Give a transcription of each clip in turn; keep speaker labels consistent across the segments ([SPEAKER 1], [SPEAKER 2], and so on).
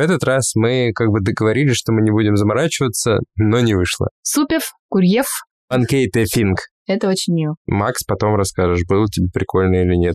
[SPEAKER 1] В этот раз мы как бы договорились, что мы не будем заморачиваться, но не вышло.
[SPEAKER 2] Супев, Курьев.
[SPEAKER 1] Панкейт и Финг.
[SPEAKER 2] Это очень мило.
[SPEAKER 1] Макс, потом расскажешь, было тебе прикольно или нет.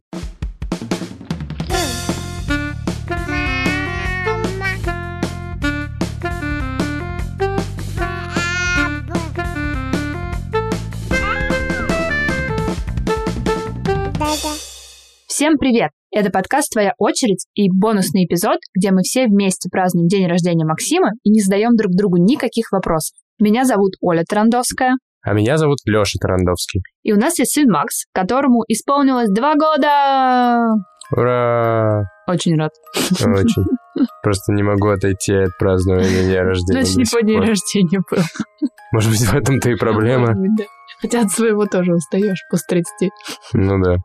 [SPEAKER 2] Всем привет! Это подкаст «Твоя очередь» и бонусный эпизод, где мы все вместе празднуем день рождения Максима и не задаем друг другу никаких вопросов. Меня зовут Оля Тарандовская.
[SPEAKER 1] А меня зовут Леша Тарандовский.
[SPEAKER 2] И у нас есть сын Макс, которому исполнилось два года!
[SPEAKER 1] Ура!
[SPEAKER 2] Очень рад.
[SPEAKER 1] Очень. Просто не могу отойти от празднования дня рождения.
[SPEAKER 2] Значит, не по день рождения был.
[SPEAKER 1] Может быть, в этом-то и проблема.
[SPEAKER 2] Хотя от своего тоже устаешь после 30.
[SPEAKER 1] Ну да.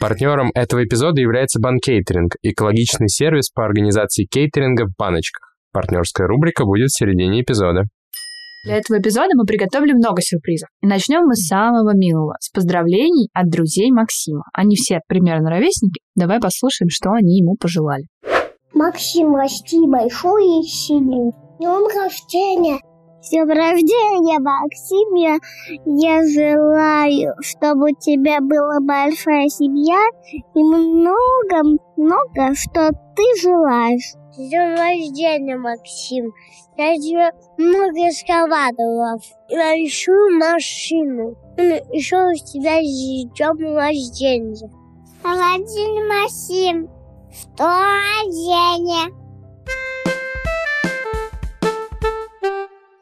[SPEAKER 1] Партнером этого эпизода является Банкейтеринг, экологичный сервис по организации кейтеринга в баночках. Партнерская рубрика будет в середине эпизода.
[SPEAKER 2] Для этого эпизода мы приготовили много сюрпризов. И начнем мы с самого милого, с поздравлений от друзей Максима. Они все примерно ровесники. Давай послушаем, что они ему пожелали.
[SPEAKER 3] Максим, расти большой и сильный. Днем рождения! С днем рождения, Максим! Я, я желаю, чтобы у тебя была большая семья и много-много, что ты желаешь. С днем рождения, Максим! Я тебе много складывал. Большую машину. Еще у тебя с днем рождения. Рождения, Максим! Что рождения?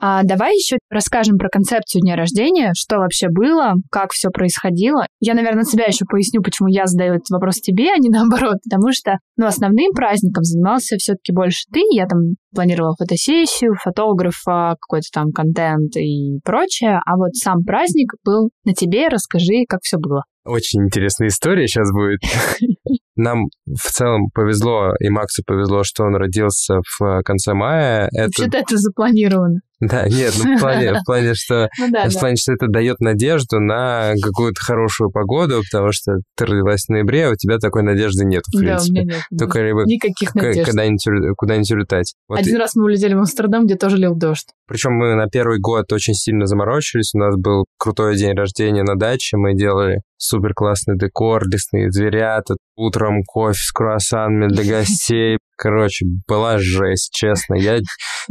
[SPEAKER 2] А давай еще расскажем про концепцию дня рождения, что вообще было, как все происходило. Я, наверное, себя еще поясню, почему я задаю этот вопрос тебе, а не наоборот, потому что, ну, основным праздником занимался все-таки больше ты. Я там планировала фотосессию, фотографа, какой-то там контент и прочее, а вот сам праздник был на тебе. Расскажи, как все было.
[SPEAKER 1] Очень интересная история сейчас будет. Нам в целом повезло, и Максу повезло, что он родился в конце мая.
[SPEAKER 2] Вообще-то это запланировано.
[SPEAKER 1] Да, нет, ну в плане, в плане, что, ну, да, в да. плане, что это дает надежду на какую-то хорошую погоду, потому что ты родилась в ноябре, а у тебя такой надежды нет, в принципе.
[SPEAKER 2] Да, у меня нет.
[SPEAKER 1] Только либо
[SPEAKER 2] Никаких надежд.
[SPEAKER 1] Куда-нибудь, куда-нибудь улетать.
[SPEAKER 2] Вот Один раз мы улетели в Амстердам, где тоже лил дождь.
[SPEAKER 1] Причем мы на первый год очень сильно заморочились. У нас был крутой день рождения на даче. Мы делали супер классный декор, лесные зверята, утром кофе с круассанами для гостей. Короче, была жесть, честно. Я,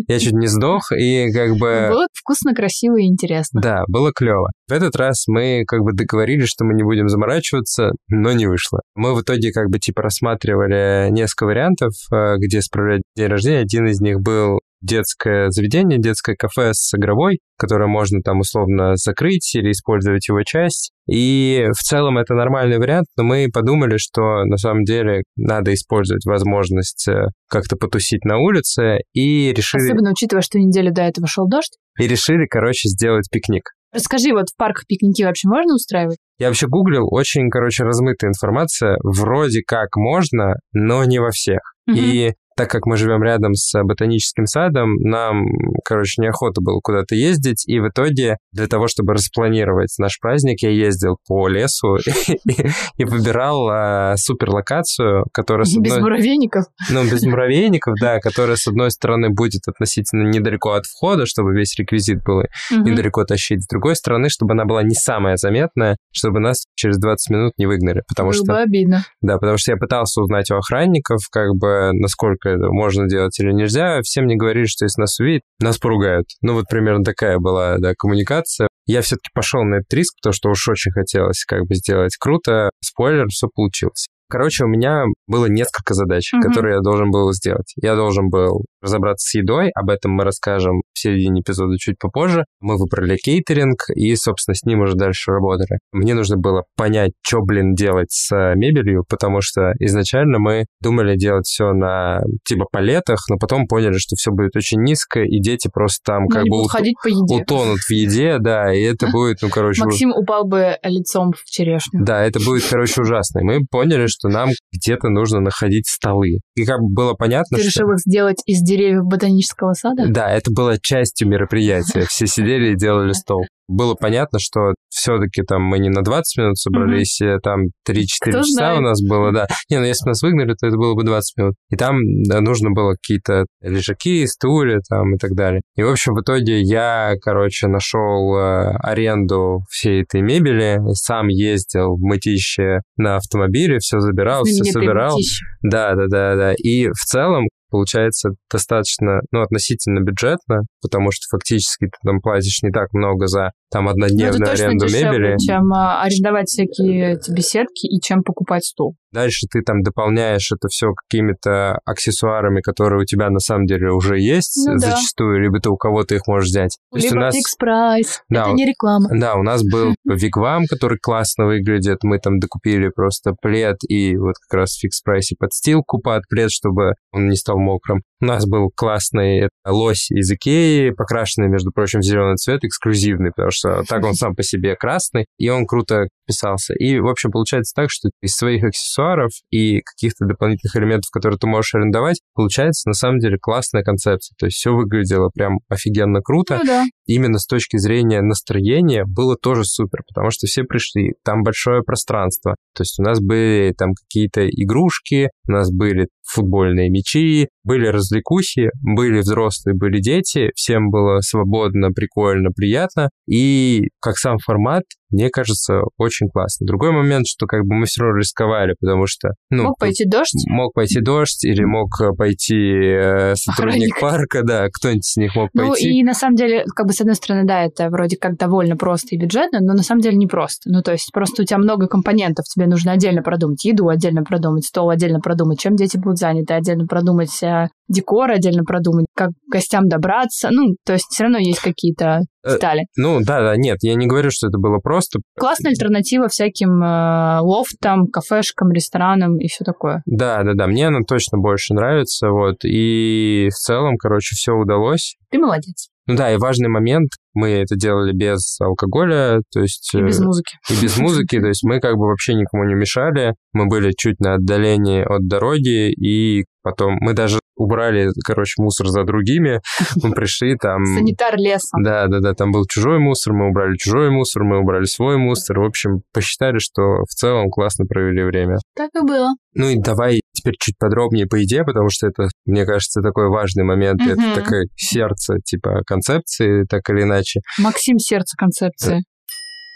[SPEAKER 1] я чуть не сдох, и как бы...
[SPEAKER 2] Было вкусно, красиво и интересно.
[SPEAKER 1] Да, было клево. В этот раз мы как бы договорились, что мы не будем заморачиваться, но не вышло. Мы в итоге как бы типа рассматривали несколько вариантов, э, где справлять день рождения. Один из них был детское заведение, детское кафе с игровой, которое можно там условно закрыть или использовать его часть. И в целом это нормальный вариант, но мы подумали, что на самом деле надо использовать возможность э, как-то потусить на улице и решили...
[SPEAKER 2] Особенно учитывая, что неделю до этого шел дождь.
[SPEAKER 1] И решили, короче, сделать пикник.
[SPEAKER 2] Расскажи, вот в парках пикники вообще можно устраивать?
[SPEAKER 1] Я вообще гуглил, очень, короче, размытая информация. Вроде как можно, но не во всех. Угу. И так как мы живем рядом с ботаническим садом, нам, короче, неохота было куда-то ездить, и в итоге для того, чтобы распланировать наш праздник, я ездил по лесу и выбирал а, супер локацию, которая...
[SPEAKER 2] Без муравейников?
[SPEAKER 1] Ну, без муравейников, да, которая, с одной стороны, будет относительно недалеко от входа, чтобы весь реквизит был недалеко тащить, с другой стороны, чтобы она была не самая заметная, чтобы нас через 20 минут не выгнали, потому что...
[SPEAKER 2] обидно.
[SPEAKER 1] Да, потому что я пытался узнать у охранников, как бы, насколько это можно делать или нельзя. Все мне говорили, что если нас увидят, нас поругают. Ну, вот примерно такая была, да, коммуникация. Я все-таки пошел на этот риск, потому что уж очень хотелось как бы сделать круто. Спойлер, все получилось. Короче, у меня было несколько задач, mm-hmm. которые я должен был сделать. Я должен был разобраться с едой, об этом мы расскажем в середине эпизода чуть попозже. Мы выбрали кейтеринг и, собственно, с ним уже дальше работали. Мне нужно было понять, что, блин, делать с мебелью, потому что изначально мы думали делать все на типа палетах, но потом поняли, что все будет очень низко, и дети просто там
[SPEAKER 2] но
[SPEAKER 1] как бы
[SPEAKER 2] ут-
[SPEAKER 1] утонут в еде, да, и это будет, ну, короче...
[SPEAKER 2] Максим упал бы лицом в черешню.
[SPEAKER 1] Да, это будет, короче, ужасно. И мы поняли, что нам где-то нужно находить столы. И как бы было понятно,
[SPEAKER 2] Ты
[SPEAKER 1] что...
[SPEAKER 2] решил их сделать из деревьев ботанического сада?
[SPEAKER 1] Да, это было частью мероприятия. Все сидели и делали стол. Было понятно, что все-таки там мы не на 20 минут собрались, mm-hmm. там 3-4 часа
[SPEAKER 2] знает?
[SPEAKER 1] у нас было, да. Не, ну если бы нас выгнали, то это было бы 20 минут. И там да, нужно было какие-то лежаки, стулья там и так далее. И, в общем, в итоге я, короче, нашел э, аренду всей этой мебели, сам ездил в мытище на автомобиле, все забирал, все собирал.
[SPEAKER 2] Мытище.
[SPEAKER 1] Да, да, да, да. И в целом получается достаточно, ну, относительно бюджетно, потому что фактически ты там платишь не так много за там однодневную
[SPEAKER 2] ну, это
[SPEAKER 1] аренду
[SPEAKER 2] точно
[SPEAKER 1] мебели.
[SPEAKER 2] Дешевле, чем а, арендовать всякие эти беседки и чем покупать стул.
[SPEAKER 1] Дальше ты там дополняешь это все какими-то аксессуарами, которые у тебя на самом деле уже есть
[SPEAKER 2] Ну да.
[SPEAKER 1] зачастую, либо ты у кого-то их можешь взять. То есть
[SPEAKER 2] Либо
[SPEAKER 1] у нас...
[SPEAKER 2] Fix Price.
[SPEAKER 1] Да,
[SPEAKER 2] это не реклама.
[SPEAKER 1] Да, у нас был Вигвам, который классно выглядит. Мы там докупили просто плед и вот как раз в Fix Price е подстилку под плед, чтобы он не стал мокрым. У нас был классный лось из Икеи, покрашенный, между прочим, в зеленый цвет, эксклюзивный, потому что так он сам по себе красный, и он круто вписался. И, в общем, получается так, что из своих аксессуаров и каких-то дополнительных элементов, которые ты можешь арендовать, получается на самом деле классная концепция. То есть все выглядело прям офигенно круто
[SPEAKER 2] Ну да.
[SPEAKER 1] именно с точки зрения настроения было тоже супер, потому что все пришли, там большое пространство. То есть у нас были там какие-то игрушки, у нас были футбольные мячи, были развлекухи, были взрослые, были дети, всем было свободно, прикольно, приятно. И как сам формат, мне кажется, очень классно. Другой момент, что как бы мы все равно рисковали, потому что... Ну,
[SPEAKER 2] Мог пойти дождь.
[SPEAKER 1] Мог пойти дождь или мог э, пойти э, сотрудник
[SPEAKER 2] Охранник.
[SPEAKER 1] парка, да, кто-нибудь из них мог
[SPEAKER 2] Ну
[SPEAKER 1] пойти.
[SPEAKER 2] и на самом деле, как бы с одной стороны, да, это вроде как довольно просто и бюджетно, но на самом деле не просто. Ну то есть просто у тебя много компонентов, тебе нужно отдельно продумать еду, отдельно продумать стол, отдельно продумать, чем дети будут заняты, отдельно продумать э, декор, отдельно продумать, как гостям добраться. Ну, то есть все равно есть какие-то
[SPEAKER 1] Э,
[SPEAKER 2] детали.
[SPEAKER 1] Ну, да, да, нет, я не говорю, что это было просто.
[SPEAKER 2] Классная альтернатива всяким э, лофтам, кафешкам, ресторанам и все такое.
[SPEAKER 1] Да, да, да, мне она точно больше нравится, вот, и в целом, короче, все удалось.
[SPEAKER 2] Ты молодец.
[SPEAKER 1] Ну да, и важный момент, мы это делали без алкоголя, то есть...
[SPEAKER 2] И без
[SPEAKER 1] э,
[SPEAKER 2] музыки.
[SPEAKER 1] и без музыки, то есть мы как бы вообще никому не мешали, мы были чуть на отдалении от дороги, и потом мы даже убрали, короче, мусор за другими, мы пришли там...
[SPEAKER 2] Санитар леса.
[SPEAKER 1] Да, да, да, там был чужой мусор, мы убрали чужой мусор, мы убрали свой мусор. В общем, посчитали, что в целом классно провели время.
[SPEAKER 2] Так и было.
[SPEAKER 1] Ну и давай теперь чуть подробнее по идее, потому что это, мне кажется, такой важный момент.
[SPEAKER 2] Мгм.
[SPEAKER 1] Это такое сердце, типа, концепции, так или иначе.
[SPEAKER 2] Максим сердце концепции.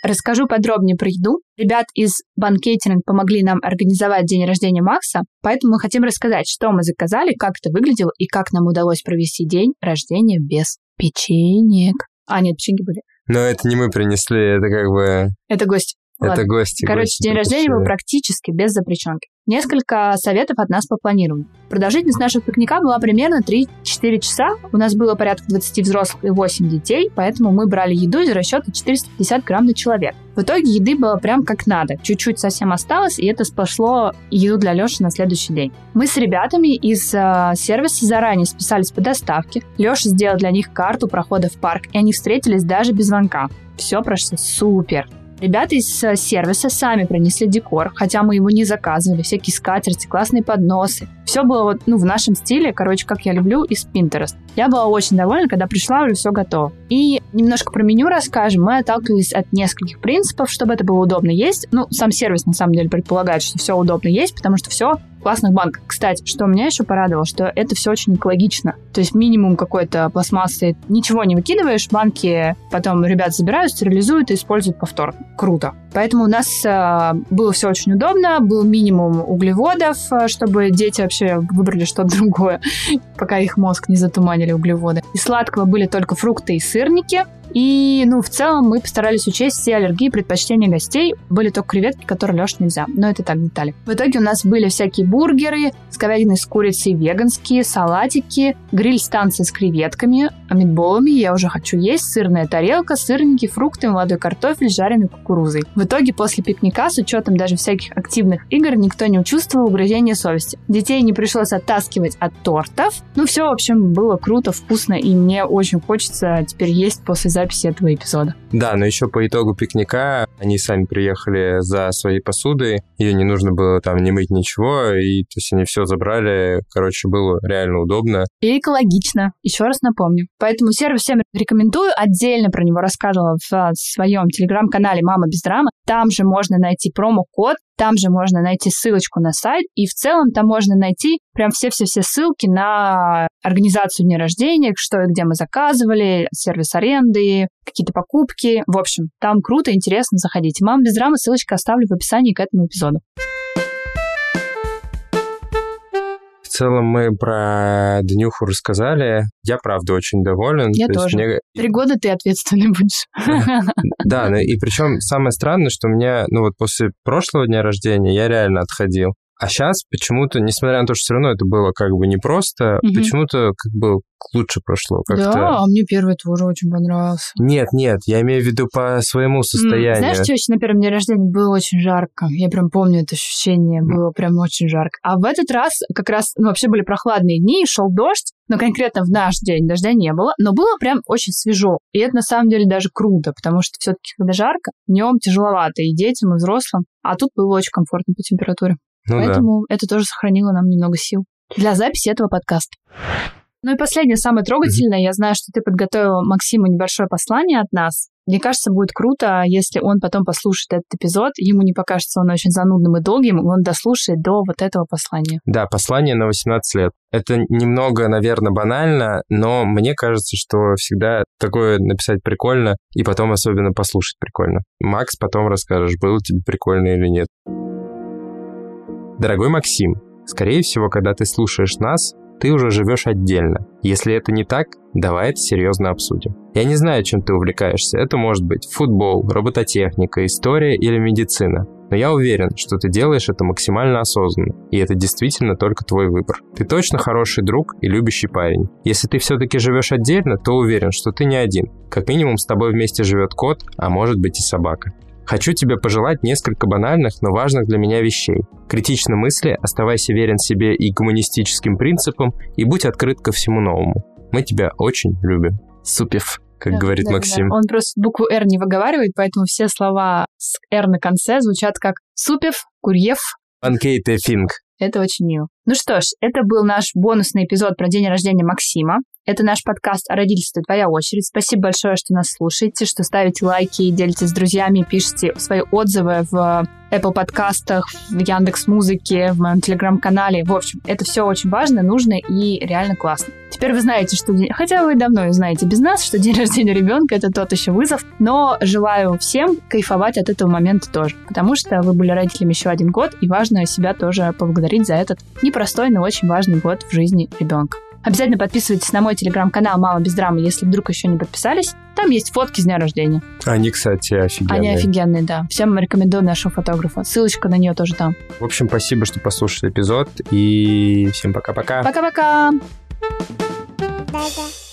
[SPEAKER 2] Расскажу подробнее про еду. Ребят из банкетинг помогли нам организовать день рождения Макса, поэтому мы хотим рассказать, что мы заказали, как это выглядело и как нам удалось провести день рождения без печенек. А, нет, печеньки были.
[SPEAKER 1] Но это не мы принесли, это как бы...
[SPEAKER 2] Это гость.
[SPEAKER 1] Это
[SPEAKER 2] Ладно.
[SPEAKER 1] гости.
[SPEAKER 2] Короче,
[SPEAKER 1] гости
[SPEAKER 2] день рождения был практически без запрещенки. Несколько советов от нас по планированию. Продолжительность нашего пикника была примерно 3-4 часа. У нас было порядка 20 взрослых и 8 детей, поэтому мы брали еду из расчета 450 грамм на человек. В итоге еды было прям как надо. Чуть-чуть совсем осталось, и это спасло еду для Леши на следующий день. Мы с ребятами из э, сервиса заранее списались по доставке. Леша сделал для них карту прохода в парк, и они встретились даже без звонка. Все прошло супер. Ребята из э, сервиса сами принесли декор, хотя мы его не заказывали. Всякие скатерти, классные подносы. Все было вот, ну, в нашем стиле, короче, как я люблю, из Pinterest. Я была очень довольна, когда пришла, уже все готово. И немножко про меню расскажем. Мы отталкивались от нескольких принципов, чтобы это было удобно есть. Ну, сам сервис, на самом деле, предполагает, что все удобно есть, потому что все классных банках. Кстати, что меня еще порадовало, что это все очень экологично. То есть минимум какой-то пластмассы. Ничего не выкидываешь, банки потом ребят забирают, стерилизуют и используют повторно. Круто. Поэтому у нас э, было все очень удобно, был минимум углеводов, э, чтобы дети вообще выбрали что-то другое, пока их мозг не затуманили углеводы. Из сладкого были только фрукты и сырники. И, ну, в целом мы постарались учесть все аллергии и предпочтения гостей. Были только креветки, которые Леш нельзя. Но это так, детали. В итоге у нас были всякие бургеры с говядиной с курицей веганские, салатики, гриль-станция с креветками, митболами я уже хочу есть, сырная тарелка, сырники, фрукты, молодой картофель, жареной кукурузой. В итоге после пикника с учетом даже всяких активных игр никто не чувствовал угрызения совести. Детей не пришлось оттаскивать от тортов. Ну, все, в общем, было круто, вкусно, и мне очень хочется теперь есть после записи этого эпизода.
[SPEAKER 1] Да, но еще по итогу пикника они сами приехали за своей посудой, ее не нужно было там не мыть ничего, и то есть они все забрали, короче, было реально удобно.
[SPEAKER 2] И экологично, еще раз напомню. Поэтому сервис всем рекомендую, отдельно про него рассказывала в своем телеграм-канале «Мама без драмы». Там же можно найти промокод, там же можно найти ссылочку на сайт, и в целом там можно найти прям все-все-все ссылки на организацию дня рождения, что и где мы заказывали, сервис аренды, какие-то покупки. В общем, там круто, интересно, заходите. Мама без драмы, ссылочка оставлю в описании к этому эпизоду.
[SPEAKER 1] Целом мы про Днюху рассказали. Я, правда, очень доволен.
[SPEAKER 2] Я То тоже. Мне... Три года ты ответственный будешь.
[SPEAKER 1] Да, ну и причем самое странное, что меня, ну вот после прошлого дня рождения я реально отходил. А сейчас почему-то, несмотря на то, что все равно это было как бы непросто, угу. почему-то как бы лучше прошло. Как-то...
[SPEAKER 2] Да, а мне первый тоже очень понравился.
[SPEAKER 1] Нет, нет, я имею в виду по своему состоянию.
[SPEAKER 2] Знаешь, что очень на первом дне рождения было очень жарко. Я прям помню это ощущение, было прям очень жарко. А в этот раз как раз, ну, вообще были прохладные дни, шел дождь, но конкретно в наш день дождя не было, но было прям очень свежо. И это на самом деле даже круто, потому что все-таки, когда жарко, днем тяжеловато и детям, и взрослым, а тут было очень комфортно по температуре. Ну Поэтому да. это тоже сохранило нам немного сил для записи этого подкаста. Ну и последнее, самое трогательное. Mm-hmm. Я знаю, что ты подготовила Максиму небольшое послание от нас. Мне кажется, будет круто, если он потом послушает этот эпизод, ему не покажется он очень занудным и долгим, он дослушает до вот этого послания.
[SPEAKER 1] Да, послание на 18 лет. Это немного, наверное, банально, но мне кажется, что всегда такое написать прикольно, и потом особенно послушать прикольно. Макс, потом расскажешь, было тебе прикольно или нет. Дорогой Максим, скорее всего, когда ты слушаешь нас, ты уже живешь отдельно. Если это не так, давай это серьезно обсудим. Я не знаю, чем ты увлекаешься. Это может быть футбол, робототехника, история или медицина. Но я уверен, что ты делаешь это максимально осознанно, и это действительно только твой выбор. Ты точно хороший друг и любящий парень. Если ты все-таки живешь отдельно, то уверен, что ты не один. Как минимум с тобой вместе живет кот, а может быть и собака. Хочу тебе пожелать несколько банальных, но важных для меня вещей. Критично мысли, оставайся верен себе и гуманистическим принципам, и будь открыт ко всему новому. Мы тебя очень любим. Супев, как да, говорит да, Максим.
[SPEAKER 2] Да. Он просто букву «Р» не выговаривает, поэтому все слова с «Р» на конце звучат как «Супев», «Курьев».
[SPEAKER 1] «Анкейте Финг».
[SPEAKER 2] Это очень мило. Ну что ж, это был наш бонусный эпизод про день рождения Максима. Это наш подкаст о родительстве «Твоя очередь». Спасибо большое, что нас слушаете, что ставите лайки, делитесь с друзьями, пишите свои отзывы в Apple подкастах, в Яндекс Музыке, в моем телеграм-канале. В общем, это все очень важно, нужно и реально классно. Теперь вы знаете, что. Хотя вы давно знаете без нас, что день рождения ребенка это тот еще вызов, но желаю всем кайфовать от этого момента тоже, потому что вы были родителями еще один год, и важно себя тоже поблагодарить за этот непростой, но очень важный год в жизни ребенка. Обязательно подписывайтесь на мой телеграм-канал «Мама без драмы», если вдруг еще не подписались. Там есть фотки с дня рождения.
[SPEAKER 1] Они, кстати, офигенные.
[SPEAKER 2] Они офигенные, да. Всем рекомендую нашего фотографа. Ссылочка на нее тоже там.
[SPEAKER 1] В общем, спасибо, что послушали эпизод. И всем пока-пока.
[SPEAKER 2] Пока-пока. Да-да.